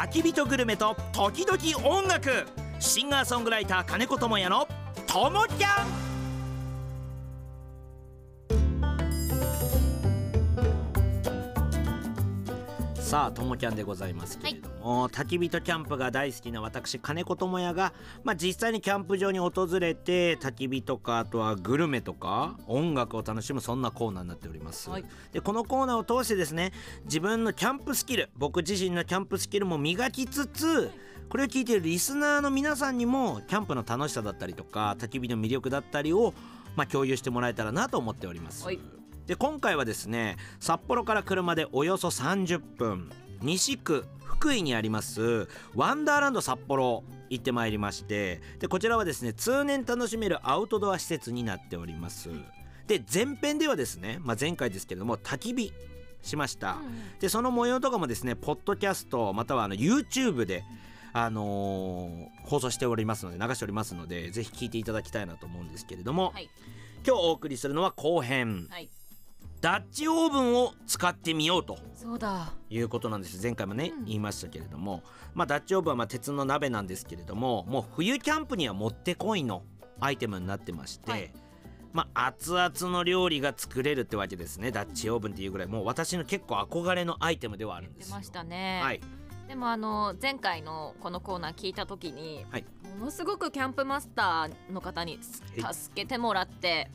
焚き火とグルメと時々音楽。シンガーソングライター金子智也の「ともキャン」さあともキャンでございますけれども、焚き火とキャンプが大好きな私金子智也が、まあ、実際にキャンプ場に訪れて焚き火とかあとはグルメとか音楽を楽しむそんなコーナーになっております、はい。でこのコーナーを通してですね自分のキャンプスキル僕自身のキャンプスキルも磨きつつこれを聞いているリスナーの皆さんにもキャンプの楽しさだったりとか焚き火の魅力だったりを、まあ、共有してもらえたらなと思っております、はいで今回はですね札幌から車でおよそ30分西区福井にありますワンダーランド札幌行ってまいりましてでこちらはですね通年楽しめるアウトドア施設になっております。で前編ではですね、まあ、前回ですけれども焚き火しました、でその模様とかもですねポッドキャストまたはあの YouTube であのー放送しておりますので流しておりますのでぜひ聞いていただきたいなと思うんですけれども、はい。今日お送りするのは後編。はいダッチオーブンを使ってみようとそうだ。いうことなんです。前回もね、うん。言いましたけれども、まあ、ダッチオーブンはまあ鉄の鍋なんですけれどももう冬キャンプにはもってこいのアイテムになってまして、はい。まあ、熱々の料理が作れるってわけですね。ダッチオーブンっていうぐらい。もう私の結構憧れのアイテムではあるんですましたね、はい、でもあの前回のこのコーナー聞いた時に、はい。ものすごくキャンプマスターの方にはい助けてもらって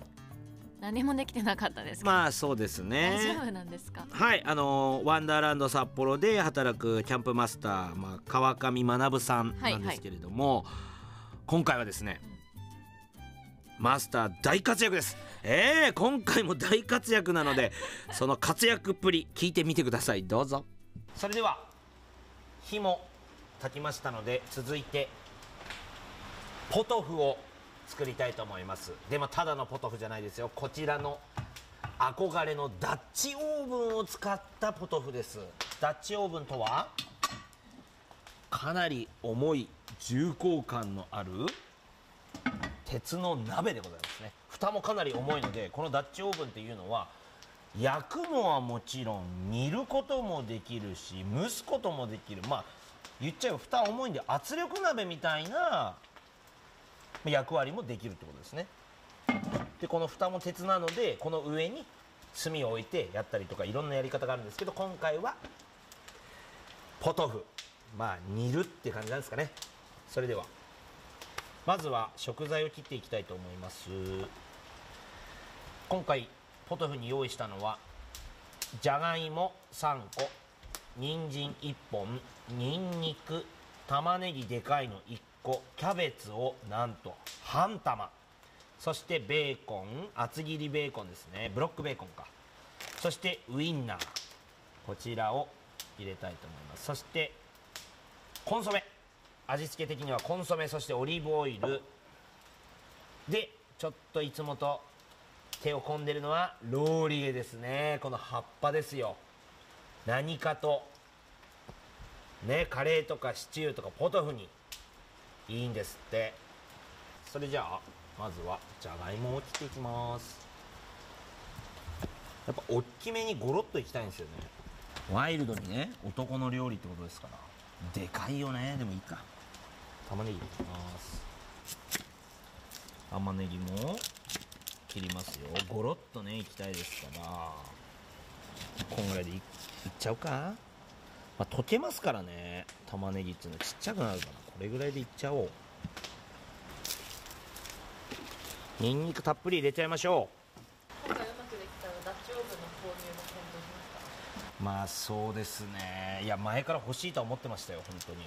何もできてなかったですまあそうですね。大丈夫なんですか？はいあのーワンダーランド札幌で働くキャンプマスター、まあ、川上学さんなんですけれども、今回はですねマスター大活躍です。えー、今回も大活躍なので その活躍っぷり聞いてみてください。どうぞ。それでは火も炊きましたので続いてポトフを作りたいと思います。でもただのポトフじゃないですよ。こちらの憧れのダッチオーブンを使ったポトフです。ダッチオーブンとはかなり重い重厚感のある鉄の鍋でございますね。蓋もかなり重いのでこのダッチオーブンっていうのは焼くのはもちろん煮ることもできるし蒸すこともできる。まあ言っちゃえば蓋重いんで圧力鍋みたいな役割もできるってことですね。でこの蓋も鉄なのでこの上に炭を置いてやったりとかいろんなやり方があるんですけど今回はポトフ。まあ煮るって感じなんですかね。それでは。まずは食材を切っていきたいと思います。今回ポトフに用意したのはじゃがいも3個人参1本にんにく玉ねぎでかいの1個キャベツをなんと半玉。そしてベーコン。厚切りベーコンですね。ブロックベーコンか。そしてウインナー。こちらを入れたいと思います。そしてコンソメ。味付け的にはコンソメ。そしてオリーブオイル。でちょっといつもと手を込んでるのはローリエですね。この葉っぱですよ。何かとねカレーとかシチューとかポトフにいいんですって。それじゃあまずはじゃがいもを切っていきます。やっぱ大きめにゴロッといきたいんですよね。ワイルドにね男の料理ってことですから。でかいよね。でもいいか。玉ねぎいきます。玉ねぎも切りますよ。ゴロッとねいきたいですから。こんぐらいでいいっちゃうか。まあ溶けますからね。玉ねぎっていうのはちっちゃくなるから。これぐらいでいっちゃおう。にんにくたっぷり入れちゃいましょ今回うまくできたらダッチオーブンの購入も検討しますか？うまあそうですね。いや前から欲しいとは思ってましたよ本当に。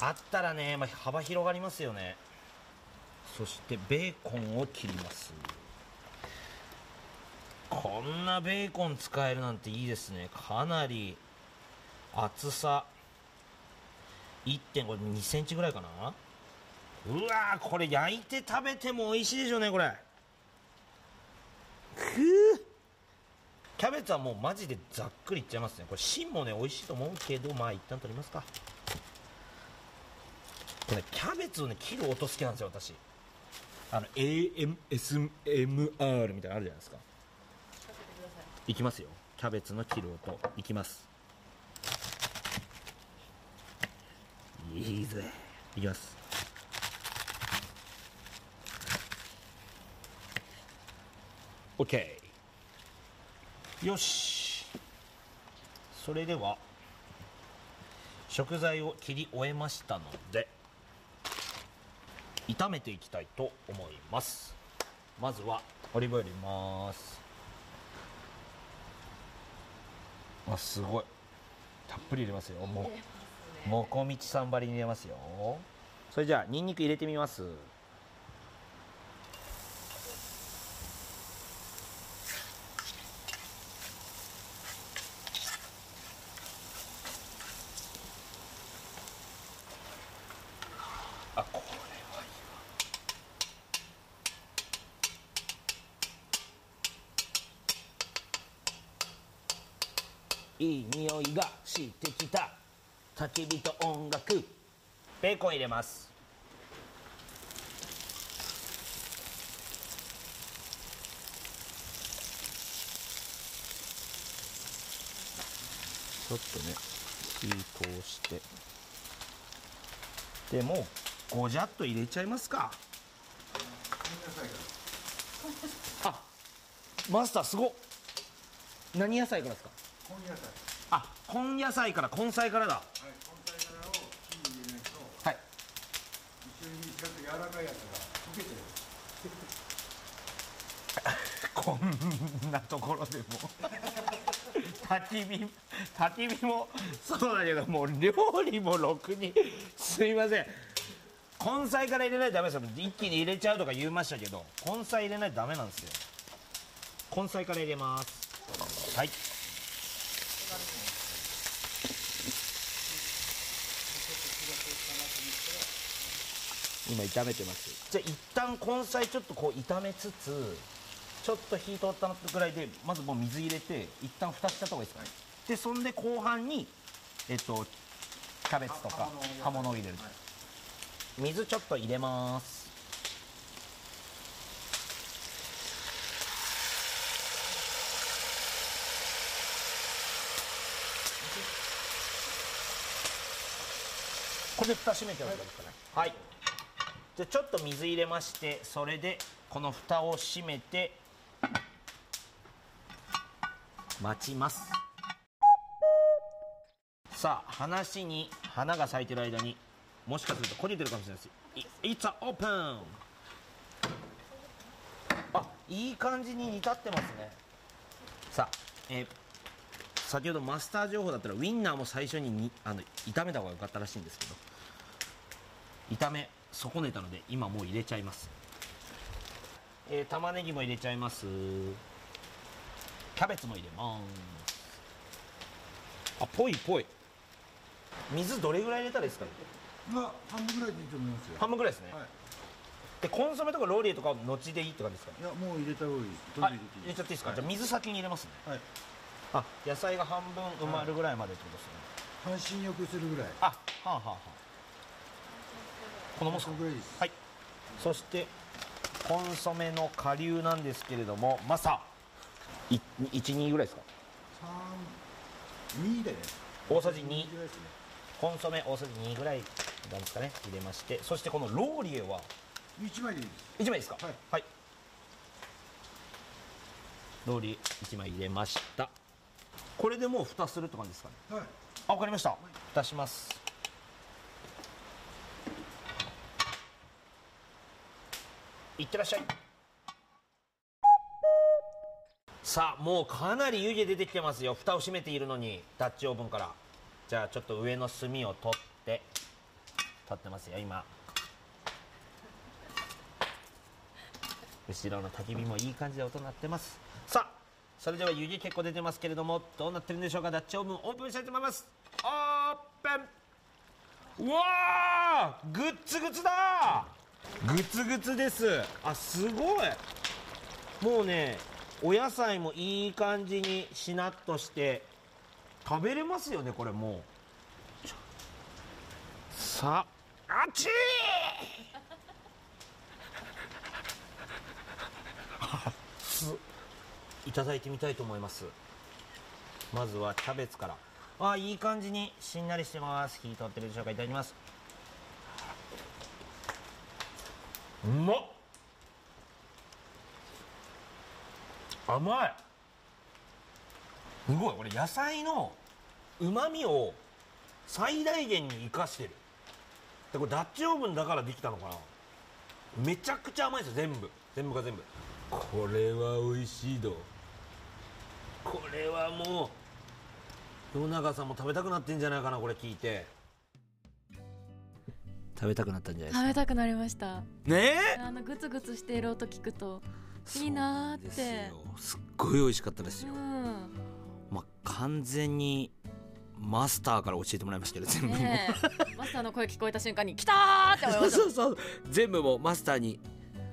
あったらね、まあ、幅広がりますよね。そしてベーコンを切ります。こんなベーコン使えるなんていいですね。かなり厚さ1.5 2センチぐらいかな。うわーこれ焼いて食べても美味しいでしょうねこれ。くーキャベツはもうマジでざっくりいっちゃいますね。これ芯もね美味しいと思うけどまあ一旦取りますか。これねキャベツをね切る音好きなんですよ私。あの AMSMR みたいなのあるじゃないですか。いきますよ。キャベツの切る音。いきますいいぜ。いきます。オッケーよし。それでは食材を切り終えましたので炒めていきたいと思います。まずはオリーブオイル入れます。あすごい。たっぷり入れますよ。もうもこみちさんばりに入れますよ。それじゃあニンニク入れてみます。あこれはいい匂いがしてきた。焚き火と音楽。ベーコン入れます。ちょっとね火通して。でもうごじゃっと入れちゃいますか。あマスターすごっ。何野菜からですか？根野菜あ根野菜から根菜からだ。はい根菜からを火に入れないとはい。一緒にちゃんと柔らかいやつが溶けてる。こんなところでも。焚き火焚き火もそうだけどもう料理もろくに。すいません。根菜から入れないとダメですよ。一気に入れちゃうとか言いましたけど根菜入れないとダメなんですよ。根菜から入れます。はい今炒めてます。じゃあ一旦根菜ちょっとこう炒めつつちょっと火通ったぐらいでまずもう水入れて一旦蓋しちゃった方がいいですかね。でそんで後半にえっとキャベツとか葉物を入れる。水ちょっと入れます。これで蓋閉めておいていいですかね。はいじゃあちょっと水入れましてそれでこの蓋を閉めて待ちます。さあ話に花が咲いてる間にもしかすると焦げてるかもしれないです。い It's open! あいい感じに煮立ってますね。さあ、えー先ほどマスター情報だったらウインナーも最初ににあの炒めた方が良かったらしいんですけど。炒め。損ねたので今もう入れちゃいます、えー玉ねぎも入れちゃいます。キャベツも入れます。あぽいぽい。水どれぐらい入れたらいいですかね？まあ半分ぐらいでいいと思いますよ。半分ぐらいですね、はい。でコンソメとかローリエとかは後でいいって感じですかね？いやもう入れた方がいい。どんどんあ入れていい。入れちゃっていいですか、はい。じゃあ水先に入れますね。はい。あ野菜が半分埋まるぐらいまでってことですね、半身浴するぐらい。あはあはあはあこのもはい。そしてコンソメの顆粒なんですけれどもマサ12ぐらいですか？三二でね。大さじ2ぐらいですね。コンソメ大さじ2ぐらいなんですかね？入れまして。そしてこのローリエは？一枚でいいです。1枚ですか？はい、はい、ローリエ1枚入れました。これでもう蓋するって感じですかね？はい。あわかりました。蓋しますいってらっしゃい。さあもうかなり湯気出てきてますよ。蓋を閉めているのに。ダッチオーブンから。じゃあちょっと上の炭を取って。取ってますよ今。後ろの焚き火もいい感じで音鳴ってます。さあそれでは湯気結構出てますけれどもどうなってるんでしょうか？ダッチオーブンオープンしたいと思います。オープン。うわあグッツグツだグツグツです。あすごい。もうねお野菜もいい感じにしなっとして食べれますよねこれもう。さああっちー。いただいてみたいと思います。まずはキャベツから。あいい感じにしんなりしてます。火通ってるでしょうか？いただきます。うまっ。甘い。すごい。これ野菜のうまみを最大限に生かしてる。でこれダッチオーブンだからできたのかな。めちゃくちゃ甘いですよ全部。全部が全部。これは美味しいどこれはもう野永さんも食べたくなってんじゃないかなこれ聞いて。食べたくなったんじゃないですか？食べたくなりました。ね？えあのグツグツしている音聞くといいなーって。すっごい美味しかったですよ、うん。まあ完全にマスターから教えてもらいましたけど全部もマスターの声聞こえた瞬間に来たーって思いました。そうそう全部もうマスターに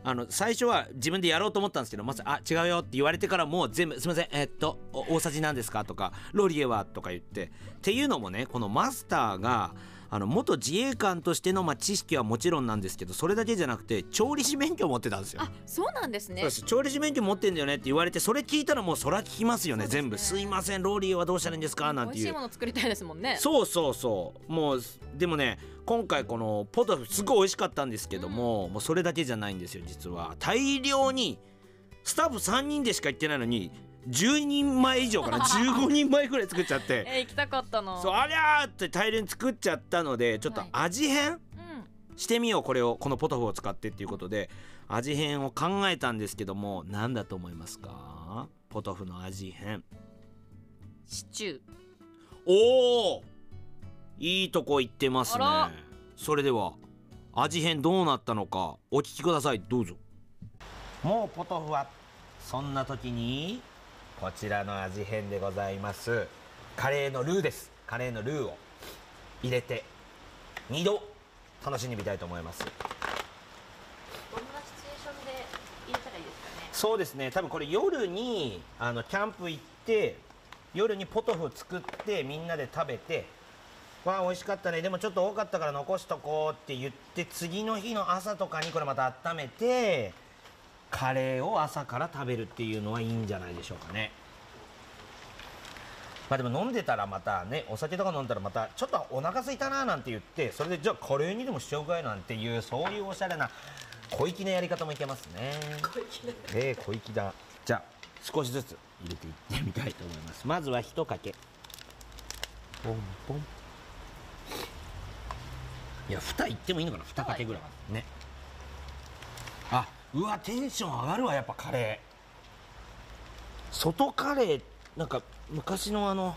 あの最初は自分でやろうと思ったんですけどマスターあ違うよって言われてからもう全部すみませんえっとお大さじなんですか？とかロリエは？とか言って。っていうのもねこのマスターがあの元自衛官としてのまあ知識はもちろんなんですけどそれだけじゃなくて調理師免許を持ってたんですよ。あそうなんですね。調理師免許持ってんだよねって言われてそれ聞いたらもうそら聞きますよね。ね。全部。すいませんローリエはどうしたらいいんですか？なん美味しいていうもの作りたいですもんね。そうそうそう。もうでもね今回このポトフすごい美味しかったんですけども、もうそれだけじゃないんですよ実は。大量にスタッフ3人でしか行ってないのに10人前以上かな？15人前ぐらい作っちゃって。えー、行きたかったの。そうありゃーって大量に作っちゃったのでちょっとはい味変、うん。してみようこれをこのポトフを使ってっていうことで。味変を考えたんですけども何だと思いますか？ポトフの味変。シチュー。おおいいとこ行ってますね。それでは味変どうなったのかお聞きください。どうぞ。もうポトフはそんな時にこちらの味変でございます。カレーのルーです。カレーのルーを入れて2度楽しんでみたいと思います。どんなシチュエーションで入れたらいいですかね？そうですね。多分これ夜にあのキャンプ行って夜にポトフ作ってみんなで食べてわあ美味しかったね。でもちょっと多かったから残しとこうって言って次の日の朝とかにこれまた温めてカレーを朝から食べるっていうのはいいんじゃないでしょうかね。まあでも飲んでたらまたねお酒とか飲んだらまたちょっとお腹空いたななんて言ってそれでじゃあカレーにでもしちゃうかいなんていうそういうおしゃれな小粋なやり方もいけますね。小粋ええ小粋だ。じゃあ少しずつ入れていってみたいと思います。まずは一かけ。ポンポン。いや蓋いってもいいのかな？二かけぐらい。ね。あうわテンション上がるわやっぱカレー。外カレーなんか昔のあの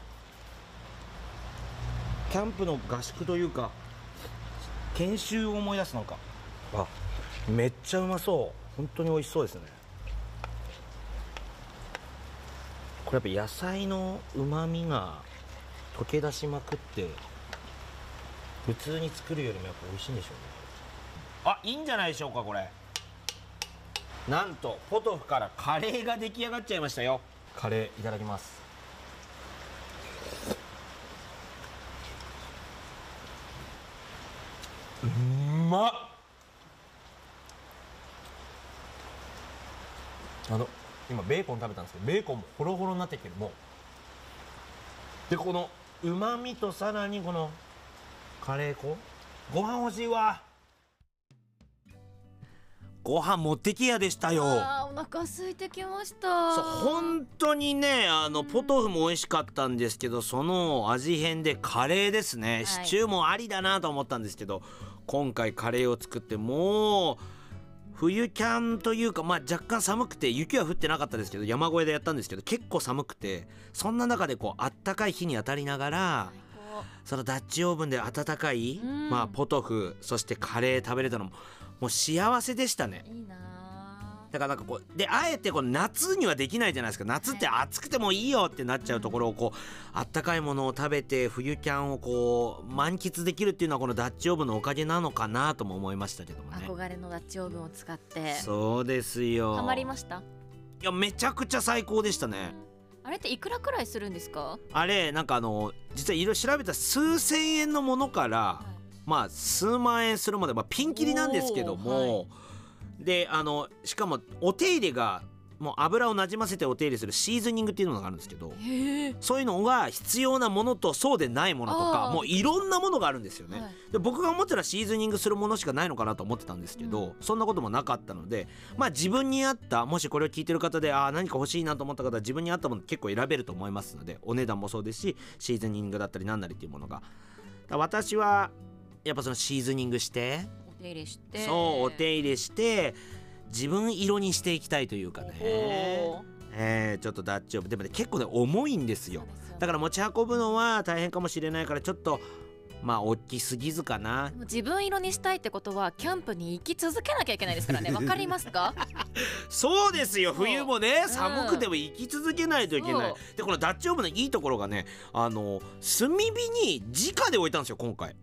キャンプの合宿というか研修を思い出すのか。あめっちゃうまそう。本当に美味しそうですね。これやっぱ野菜のうまみが溶け出しまくって普通に作るよりもやっぱ美味しいんでしょうね。あいいんじゃないでしょうかこれなんとポトフからカレーが出来上がっちゃいましたよ。カレーいただきます。うまっ。あの今ベーコン食べたんですけどベーコンもホロホロになってきてる。もう。でこのうまみとさらにこのカレー粉。ご飯欲しいわ。ご飯持ってきやでしたよ。あーお腹空いてきました。そう本当にねあのポトフも美味しかったんですけどその味変でカレーですね、はい。シチューもありだなと思ったんですけど今回カレーを作ってもう冬キャンというか、まあ、若干寒くて雪は降ってなかったですけど山越えでやったんですけど結構寒くてそんな中でこうあったかい日に当たりながらそのダッチオーブンで温かい、うん。まあ、ポトフそしてカレー食べれたのももう幸せでしたね。いいなだからなんかこうであえてこう夏にはできないじゃないですか。夏って暑くてもいいよってなっちゃうところをこうあったかいものを食べて冬キャンをこう満喫できるっていうのはこのダッチオーブンのおかげなのかなとも思いましたけどもね。憧れのダッチオーブンを使って。そうですよ。ハマりました？いやめちゃくちゃ最高でしたねあれっていくらくらいするんですか？あれなんかあの実はいろいろ調べたら数千円のものからまあ数万円するまで、まあ、ピンキリなんですけども、おーであのしかもお手入れがもう油をなじませてお手入れするシーズニングっていうのがあるんですけどそういうのが必要なものとそうでないものとかもういろんなものがあるんですよね、はい。で僕が思ってたらシーズニングするものしかないのかなと思ってたんですけど、そんなこともなかったのでまあ自分に合ったもしこれを聞いてる方でああ何か欲しいなと思った方は自分に合ったもの結構選べると思いますのでお値段もそうですしシーズニングだったりなんなりっていうものが。私はやっぱそのシーズニングしてお手入れして。そうお手入れして自分色にしていきたいというかね。えーちょっとダッチオーブ。でもね結構ね重いんですよ。だから持ち運ぶのは大変かもしれないからちょっとまあ大きすぎずかな。自分色にしたいってことはキャンプに行き続けなきゃいけないですからね。わかりますか？そうですよ。冬もねうん。寒くても生き続けないといけない、そでこのダッチオーブのいいところがねあの炭火に直で置いたんですよ今回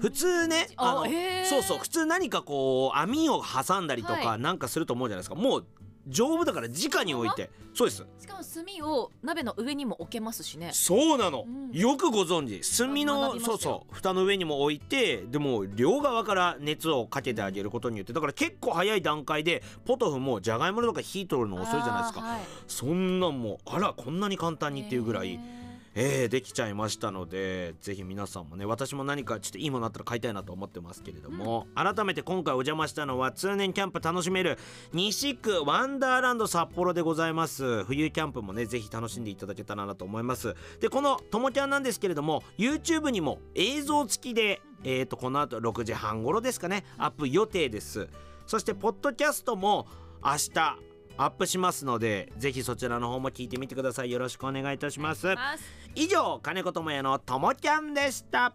普通ねあのそうそう普通何かこう網を挟んだりとかはい。なんかすると思うじゃないですか。もう丈夫だから直に置いて。そうです。しかも炭を鍋の上にも置けますしね。そうなの、うん。よくご存知。炭学のそうそう蓋の上にも置いてでも両側から熱をかけてあげることによって。だから結構早い段階でポトフもじゃがいもとか火取るの遅いじゃないですか、はい。そんなんもうあらこんなに簡単にっていうぐらいへーえー、できちゃいましたのでぜひ皆さんもね私も何かちょっといいものあったら買いたいなと思ってますけれども、改めて今回お邪魔したのは通年キャンプ楽しめる西区ワンダーランド札幌でございます。冬キャンプもねぜひ楽しんでいただけたらなと思います。でこのともキャンなんですけれども YouTube にも映像付きでえー、とこの後6時半頃ですかねアップ予定です。そしてポッドキャストも明日アップしますのでぜひそちらの方も聞いてみてください。よろしくお願いいたします。ます以上金子智也のともちゃんでした